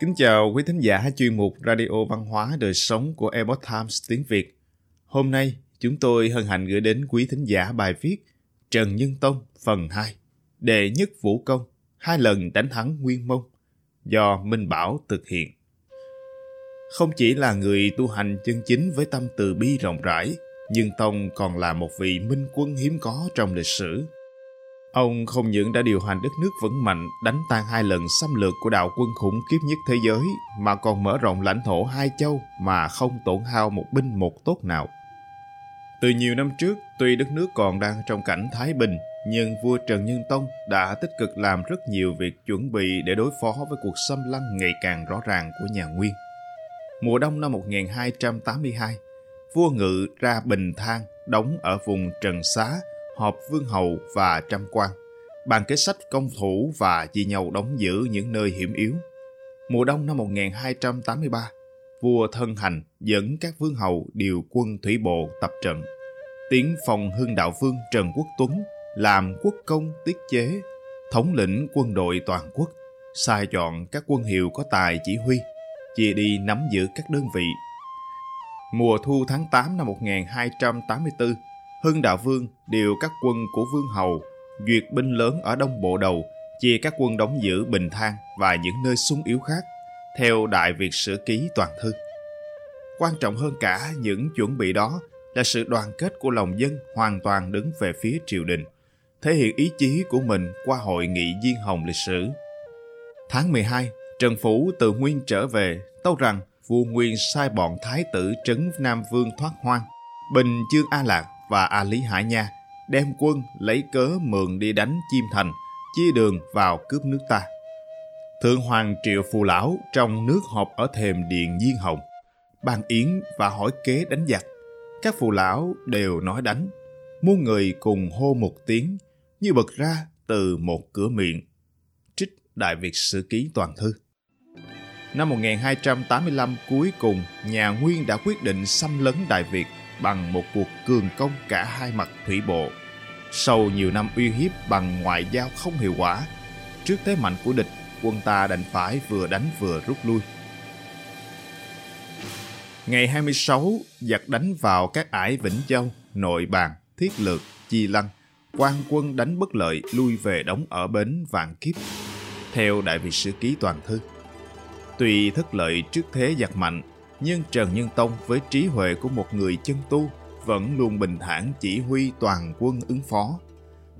Kính chào quý thính giả chuyên mục Radio Văn hóa Đời Sống của Epoch Times tiếng Việt. Hôm nay, chúng tôi hân hạnh gửi đến quý thính giả bài viết Trần Nhân Tông phần 2 Đệ nhất Vũ Công hai lần đánh thắng Nguyên Mông do Minh Bảo thực hiện. Không chỉ là người tu hành chân chính với tâm từ bi rộng rãi, nhưng Tông còn là một vị minh quân hiếm có trong lịch sử. Ông không những đã điều hành đất nước vững mạnh, đánh tan hai lần xâm lược của đạo quân khủng khiếp nhất thế giới, mà còn mở rộng lãnh thổ hai châu mà không tổn hao một binh một tốt nào. Từ nhiều năm trước, tuy đất nước còn đang trong cảnh thái bình, nhưng vua Trần Nhân Tông đã tích cực làm rất nhiều việc chuẩn bị để đối phó với cuộc xâm lăng ngày càng rõ ràng của nhà Nguyên. Mùa đông năm 1282, vua Ngự ra Bình Thang, đóng ở vùng Trần Xá, họp vương hầu và trăm quan, bàn kế sách công thủ và chia nhau đóng giữ những nơi hiểm yếu. Mùa đông năm 1283, vua Thân Hành dẫn các vương hầu điều quân thủy bộ tập trận. Tiến phòng hưng đạo vương Trần Quốc Tuấn làm quốc công tiết chế, thống lĩnh quân đội toàn quốc, sai chọn các quân hiệu có tài chỉ huy, chia đi nắm giữ các đơn vị. Mùa thu tháng 8 năm 1284, Hưng Đạo Vương điều các quân của Vương Hầu, duyệt binh lớn ở Đông Bộ Đầu, chia các quân đóng giữ Bình Thang và những nơi sung yếu khác, theo Đại Việt Sử Ký Toàn Thư. Quan trọng hơn cả những chuẩn bị đó là sự đoàn kết của lòng dân hoàn toàn đứng về phía triều đình, thể hiện ý chí của mình qua hội nghị Diên Hồng lịch sử. Tháng 12, Trần Phủ từ Nguyên trở về, tâu rằng vua Nguyên sai bọn thái tử trấn Nam Vương thoát hoang, bình chương A Lạc và A Lý Hải Nha, đem quân lấy cớ mượn đi đánh Chim Thành, chia đường vào cướp nước ta. Thượng Hoàng Triệu Phù Lão trong nước họp ở thềm điện Diên Hồng, bàn yến và hỏi kế đánh giặc. Các phù lão đều nói đánh, muôn người cùng hô một tiếng, như bật ra từ một cửa miệng. Trích Đại Việt Sử Ký Toàn Thư Năm 1285 cuối cùng, nhà Nguyên đã quyết định xâm lấn Đại Việt bằng một cuộc cường công cả hai mặt thủy bộ. Sau nhiều năm uy hiếp bằng ngoại giao không hiệu quả, trước thế mạnh của địch, quân ta đành phải vừa đánh vừa rút lui. Ngày 26, giặc đánh vào các ải Vĩnh Châu, Nội Bàn, Thiết Lược, Chi Lăng. quan quân đánh bất lợi lui về đóng ở bến Vạn Kiếp. Theo Đại vị Sử Ký Toàn Thư, Tuy thất lợi trước thế giặc mạnh, nhưng Trần Nhân Tông với trí huệ của một người chân tu vẫn luôn bình thản chỉ huy toàn quân ứng phó.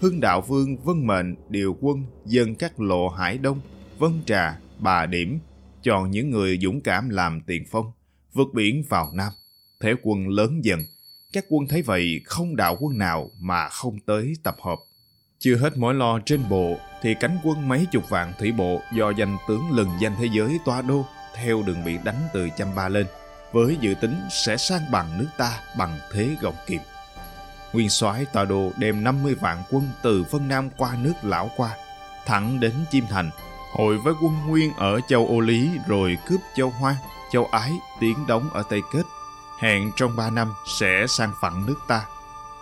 Hưng Đạo Vương vân mệnh điều quân dân các lộ Hải Đông, Vân Trà, Bà Điểm, chọn những người dũng cảm làm tiền phong, vượt biển vào Nam. Thế quân lớn dần, các quân thấy vậy không đạo quân nào mà không tới tập hợp. Chưa hết mối lo trên bộ thì cánh quân mấy chục vạn thủy bộ do danh tướng lừng danh thế giới toa đô theo đường biển đánh từ Chăm Ba lên với dự tính sẽ sang bằng nước ta bằng thế gọng kìm. Nguyên soái tòa đô đem 50 vạn quân từ Vân Nam qua nước Lão qua, thẳng đến Chim Thành, hội với quân Nguyên ở châu Ô Lý rồi cướp châu Hoa, châu Ái, tiến đóng ở Tây Kết. Hẹn trong 3 năm sẽ sang phẳng nước ta,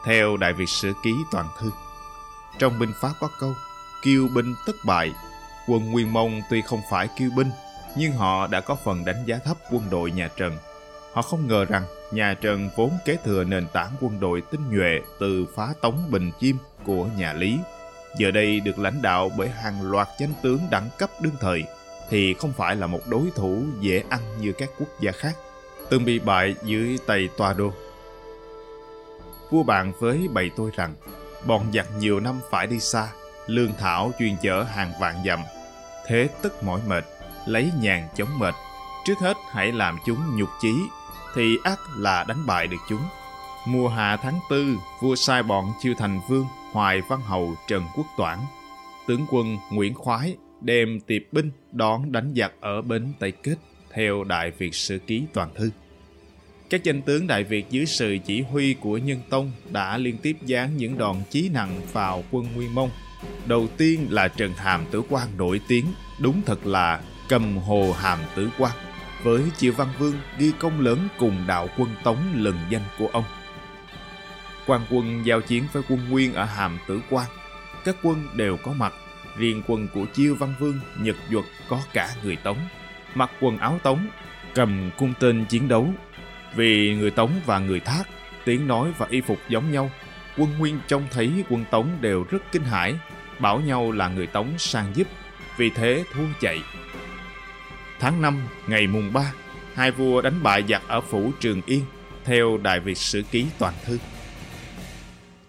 theo Đại Việt Sử Ký Toàn Thư. Trong binh pháp có câu, kiêu binh tất bại. Quân Nguyên Mông tuy không phải kiêu binh, nhưng họ đã có phần đánh giá thấp quân đội nhà Trần. Họ không ngờ rằng nhà Trần vốn kế thừa nền tảng quân đội tinh nhuệ từ phá tống bình chim của nhà Lý. Giờ đây được lãnh đạo bởi hàng loạt danh tướng đẳng cấp đương thời, thì không phải là một đối thủ dễ ăn như các quốc gia khác, từng bị bại dưới tay Toa Đô. Vua bạn với bày tôi rằng, bọn giặc nhiều năm phải đi xa, lương thảo chuyên chở hàng vạn dặm. Thế tất mỏi mệt, lấy nhàn chống mệt. Trước hết hãy làm chúng nhục chí, thì ắt là đánh bại được chúng. Mùa hạ tháng tư, vua sai bọn chiêu thành vương Hoài Văn Hầu Trần Quốc Toản, tướng quân Nguyễn Khoái đem tiệp binh đón đánh giặc ở bến Tây Kết theo Đại Việt Sử Ký Toàn Thư. Các danh tướng Đại Việt dưới sự chỉ huy của Nhân Tông đã liên tiếp giáng những đòn chí nặng vào quân Nguyên Mông. Đầu tiên là Trần Hàm Tử Quan nổi tiếng, đúng thật là cầm hồ hàm tử quan, với Triệu Văn Vương ghi công lớn cùng đạo quân Tống lừng danh của ông. Quan quân giao chiến với quân Nguyên ở hàm tử quan, các quân đều có mặt, riêng quân của Chiêu Văn Vương Nhật Duật có cả người Tống. mặc quần áo Tống, cầm cung tên chiến đấu. Vì người Tống và người Thác, tiếng nói và y phục giống nhau, quân Nguyên trông thấy quân Tống đều rất kinh hãi, bảo nhau là người Tống sang giúp, vì thế thua chạy. Tháng 5, ngày mùng 3, hai vua đánh bại giặc ở phủ Trường Yên, theo Đại Việt Sử Ký Toàn Thư.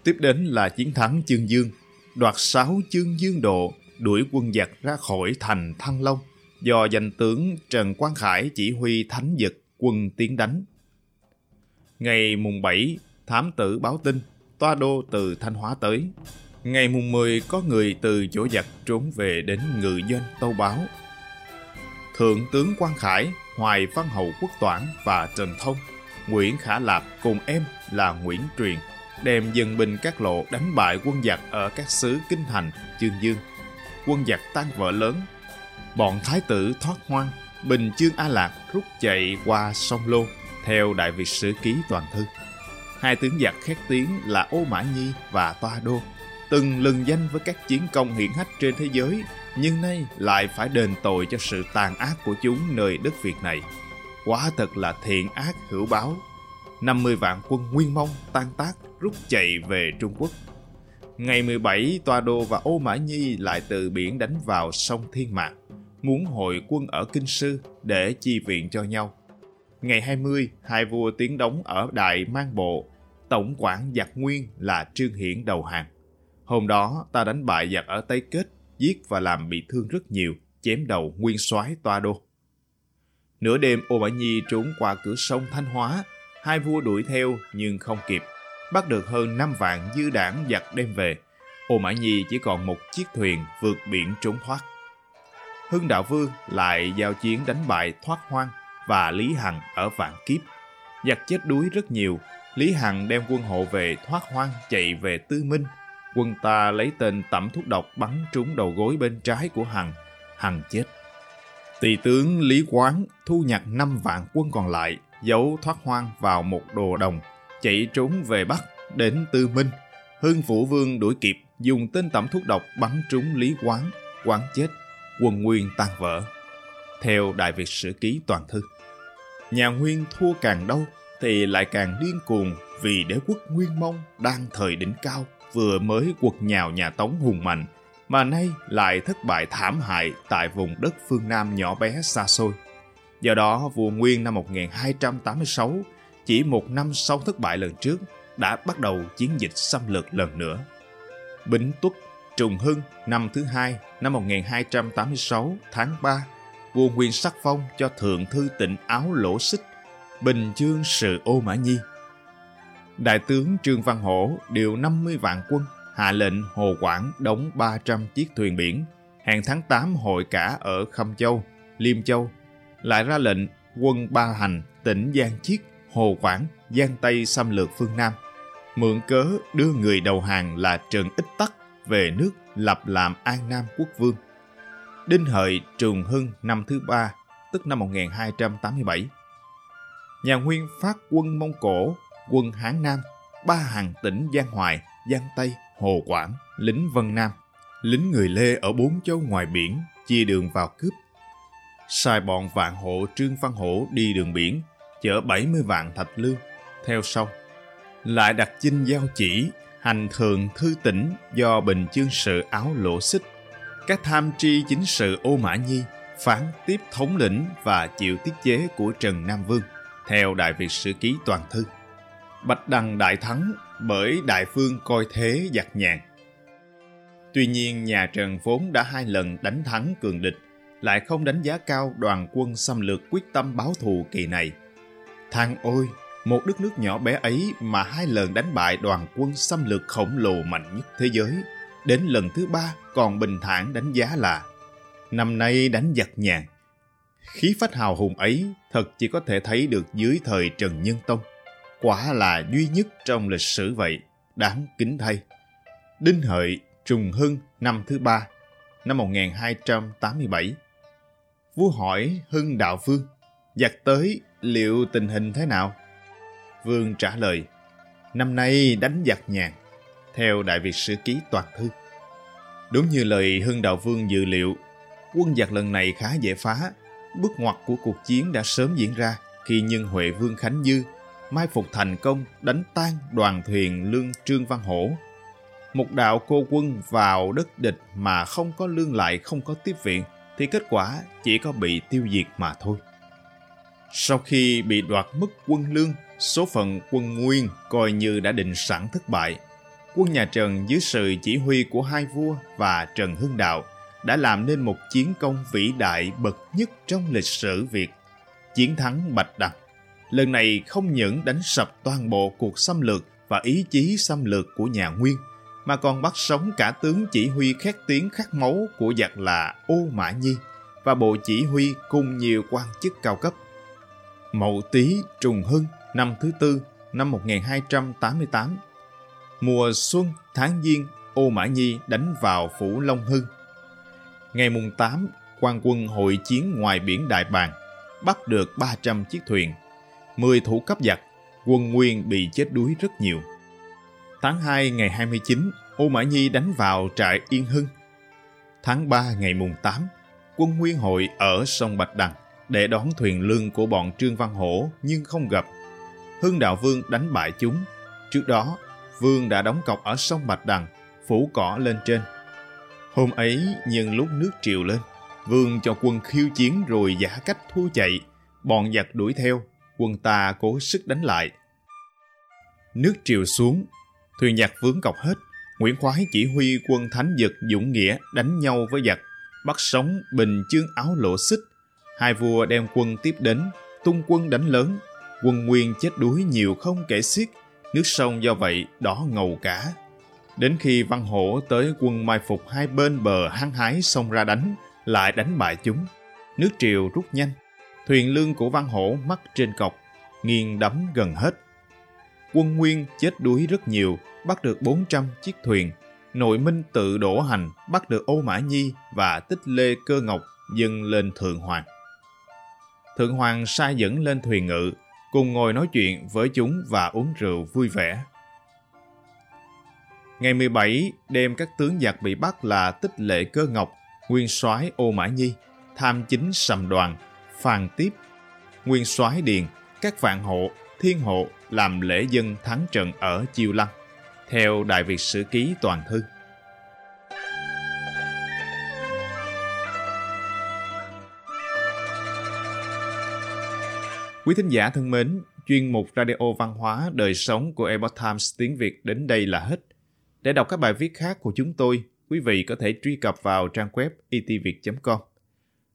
Tiếp đến là chiến thắng Chương Dương, đoạt sáu Chương Dương Độ, đuổi quân giặc ra khỏi thành Thăng Long, do danh tướng Trần Quang Khải chỉ huy thánh dực quân tiến đánh. Ngày mùng 7, thám tử báo tin, toa đô từ Thanh Hóa tới. Ngày mùng 10 có người từ chỗ giặc trốn về đến ngự doanh tâu báo. Thượng tướng Quang Khải, Hoài Văn Hậu Quốc Toản và Trần Thông, Nguyễn Khả Lạp cùng em là Nguyễn Truyền đem dân binh các lộ đánh bại quân giặc ở các xứ Kinh Thành, Chương Dương. Quân giặc tan vỡ lớn. Bọn thái tử thoát hoang, Bình Chương A Lạc rút chạy qua sông Lô, theo Đại Việt Sử Ký Toàn Thư. Hai tướng giặc khét tiếng là Ô Mã Nhi và Toa Đô, từng lừng danh với các chiến công hiển hách trên thế giới, nhưng nay lại phải đền tội cho sự tàn ác của chúng nơi đất Việt này. Quả thật là thiện ác hữu báo. 50 vạn quân Nguyên Mông tan tác rút chạy về Trung Quốc. Ngày 17, Toa Đô và Ô Mã Nhi lại từ biển đánh vào sông Thiên Mạc, muốn hội quân ở Kinh Sư để chi viện cho nhau. Ngày 20, hai vua tiến đóng ở Đại Mang Bộ, tổng quản giặc Nguyên là Trương Hiển đầu hàng. Hôm đó, ta đánh bại giặc ở Tây Kết, giết và làm bị thương rất nhiều, chém đầu nguyên soái Toa Đô. Nửa đêm, Ô Mã Nhi trốn qua cửa sông Thanh Hóa, hai vua đuổi theo nhưng không kịp bắt được hơn 5 vạn dư đảng giặc đem về. Ô Mã Nhi chỉ còn một chiếc thuyền vượt biển trốn thoát. Hưng Đạo Vương lại giao chiến đánh bại Thoát Hoang và Lý Hằng ở Vạn Kiếp. Giặc chết đuối rất nhiều, Lý Hằng đem quân hộ về Thoát Hoang chạy về Tư Minh. Quân ta lấy tên tẩm thuốc độc bắn trúng đầu gối bên trái của Hằng, Hằng chết. Tỳ tướng Lý Quán thu nhặt 5 vạn quân còn lại, giấu Thoát Hoang vào một đồ đồng, chạy trốn về Bắc đến Tư Minh. Hưng Phủ Vương đuổi kịp dùng tên tẩm thuốc độc bắn trúng Lý Quán, quán chết, quân Nguyên tan vỡ. Theo Đại Việt Sử Ký Toàn Thư, nhà Nguyên thua càng đâu thì lại càng điên cuồng vì đế quốc Nguyên Mông đang thời đỉnh cao vừa mới quật nhào nhà Tống hùng mạnh mà nay lại thất bại thảm hại tại vùng đất phương Nam nhỏ bé xa xôi. Do đó, vua Nguyên năm 1286 chỉ một năm sau thất bại lần trước, đã bắt đầu chiến dịch xâm lược lần nữa. Bính Tuất, Trùng Hưng năm thứ hai năm 1286 tháng 3, vua Nguyên sắc phong cho Thượng Thư tỉnh Áo Lỗ Xích, Bình Chương Sự Ô Mã Nhi. Đại tướng Trương Văn Hổ điều 50 vạn quân, hạ lệnh Hồ Quảng đóng 300 chiếc thuyền biển, hẹn tháng 8 hội cả ở Khâm Châu, Liêm Châu, lại ra lệnh quân Ba Hành, tỉnh Giang Chiết Hồ Quảng, Giang Tây xâm lược phương Nam. Mượn cớ đưa người đầu hàng là Trần Ích Tắc về nước lập làm An Nam quốc vương. Đinh Hợi Trường Hưng năm thứ ba, tức năm 1287. Nhà Nguyên phát quân Mông Cổ, quân Hán Nam, ba hàng tỉnh Giang Hoài, Giang Tây, Hồ Quảng, lính Vân Nam. Lính người Lê ở bốn châu ngoài biển chia đường vào cướp. Sai bọn vạn hộ Trương Văn Hổ đi đường biển chở 70 vạn thạch lương, theo sau. Lại đặt chinh giao chỉ, hành thường thư tỉnh do bình chương sự áo lỗ xích. Các tham tri chính sự ô mã nhi phán tiếp thống lĩnh và chịu tiết chế của Trần Nam Vương, theo Đại Việt Sử Ký Toàn Thư. Bạch Đằng đại thắng bởi đại phương coi thế giặc nhàn. Tuy nhiên, nhà Trần vốn đã hai lần đánh thắng cường địch, lại không đánh giá cao đoàn quân xâm lược quyết tâm báo thù kỳ này – Thang ôi, một đất nước nhỏ bé ấy mà hai lần đánh bại đoàn quân xâm lược khổng lồ mạnh nhất thế giới, đến lần thứ ba còn bình thản đánh giá là năm nay đánh giặc nhàn. Khí phách hào hùng ấy thật chỉ có thể thấy được dưới thời Trần Nhân Tông. Quả là duy nhất trong lịch sử vậy, đáng kính thay. Đinh Hợi, Trùng Hưng năm thứ ba, năm 1287. Vua hỏi Hưng Đạo Vương, giặc tới liệu tình hình thế nào? Vương trả lời, năm nay đánh giặc nhàn, theo Đại Việt Sử Ký Toàn Thư. Đúng như lời Hưng Đạo Vương dự liệu, quân giặc lần này khá dễ phá, bước ngoặt của cuộc chiến đã sớm diễn ra khi nhân Huệ Vương Khánh Dư mai phục thành công đánh tan đoàn thuyền lương Trương Văn Hổ. Một đạo cô quân vào đất địch mà không có lương lại không có tiếp viện thì kết quả chỉ có bị tiêu diệt mà thôi. Sau khi bị đoạt mất quân lương, số phận quân Nguyên coi như đã định sẵn thất bại. Quân nhà Trần dưới sự chỉ huy của hai vua và Trần Hưng Đạo đã làm nên một chiến công vĩ đại bậc nhất trong lịch sử Việt. Chiến thắng Bạch Đằng. Lần này không những đánh sập toàn bộ cuộc xâm lược và ý chí xâm lược của nhà Nguyên, mà còn bắt sống cả tướng chỉ huy khét tiếng khát máu của giặc là Ô Mã Nhi và bộ chỉ huy cùng nhiều quan chức cao cấp. Mậu Tý Trùng Hưng năm thứ tư năm 1288 Mùa xuân tháng Giêng Ô Mã Nhi đánh vào phủ Long Hưng. Ngày mùng 8, quan quân hội chiến ngoài biển Đại Bàng bắt được 300 chiếc thuyền. 10 thủ cấp giặc, quân Nguyên bị chết đuối rất nhiều. Tháng 2 ngày 29, Ô Mã Nhi đánh vào trại Yên Hưng. Tháng 3 ngày mùng 8, quân Nguyên hội ở sông Bạch Đằng để đón thuyền lương của bọn Trương Văn Hổ nhưng không gặp. Hưng Đạo Vương đánh bại chúng. Trước đó, Vương đã đóng cọc ở sông Bạch Đằng, phủ cỏ lên trên. Hôm ấy, nhân lúc nước triều lên, Vương cho quân khiêu chiến rồi giả cách thua chạy. Bọn giặc đuổi theo, quân ta cố sức đánh lại. Nước triều xuống, thuyền giặc vướng cọc hết. Nguyễn Khoái chỉ huy quân thánh dực dũng nghĩa đánh nhau với giặc, bắt sống bình chương áo lộ xích. Hai vua đem quân tiếp đến, tung quân đánh lớn. Quân Nguyên chết đuối nhiều không kể xiết, nước sông do vậy đỏ ngầu cả. Đến khi Văn Hổ tới quân mai phục hai bên bờ hăng hái xông ra đánh, lại đánh bại chúng. Nước triều rút nhanh, thuyền lương của Văn Hổ mắc trên cọc, nghiêng đắm gần hết. Quân Nguyên chết đuối rất nhiều, bắt được 400 chiếc thuyền. Nội Minh tự đổ hành, bắt được Ô Mã Nhi và Tích Lê Cơ Ngọc dâng lên Thượng Hoàng. Thượng Hoàng sai dẫn lên thuyền ngự, cùng ngồi nói chuyện với chúng và uống rượu vui vẻ. Ngày 17, đêm các tướng giặc bị bắt là Tích Lệ Cơ Ngọc, Nguyên soái Ô Mã Nhi, Tham Chính Sầm Đoàn, Phàn Tiếp, Nguyên soái Điền, các vạn hộ, thiên hộ làm lễ dân thắng trận ở Chiêu Lăng, theo Đại Việt Sử Ký Toàn Thư. Quý thính giả thân mến, chuyên mục Radio Văn hóa Đời Sống của Epoch Times tiếng Việt đến đây là hết. Để đọc các bài viết khác của chúng tôi, quý vị có thể truy cập vào trang web itviet.com.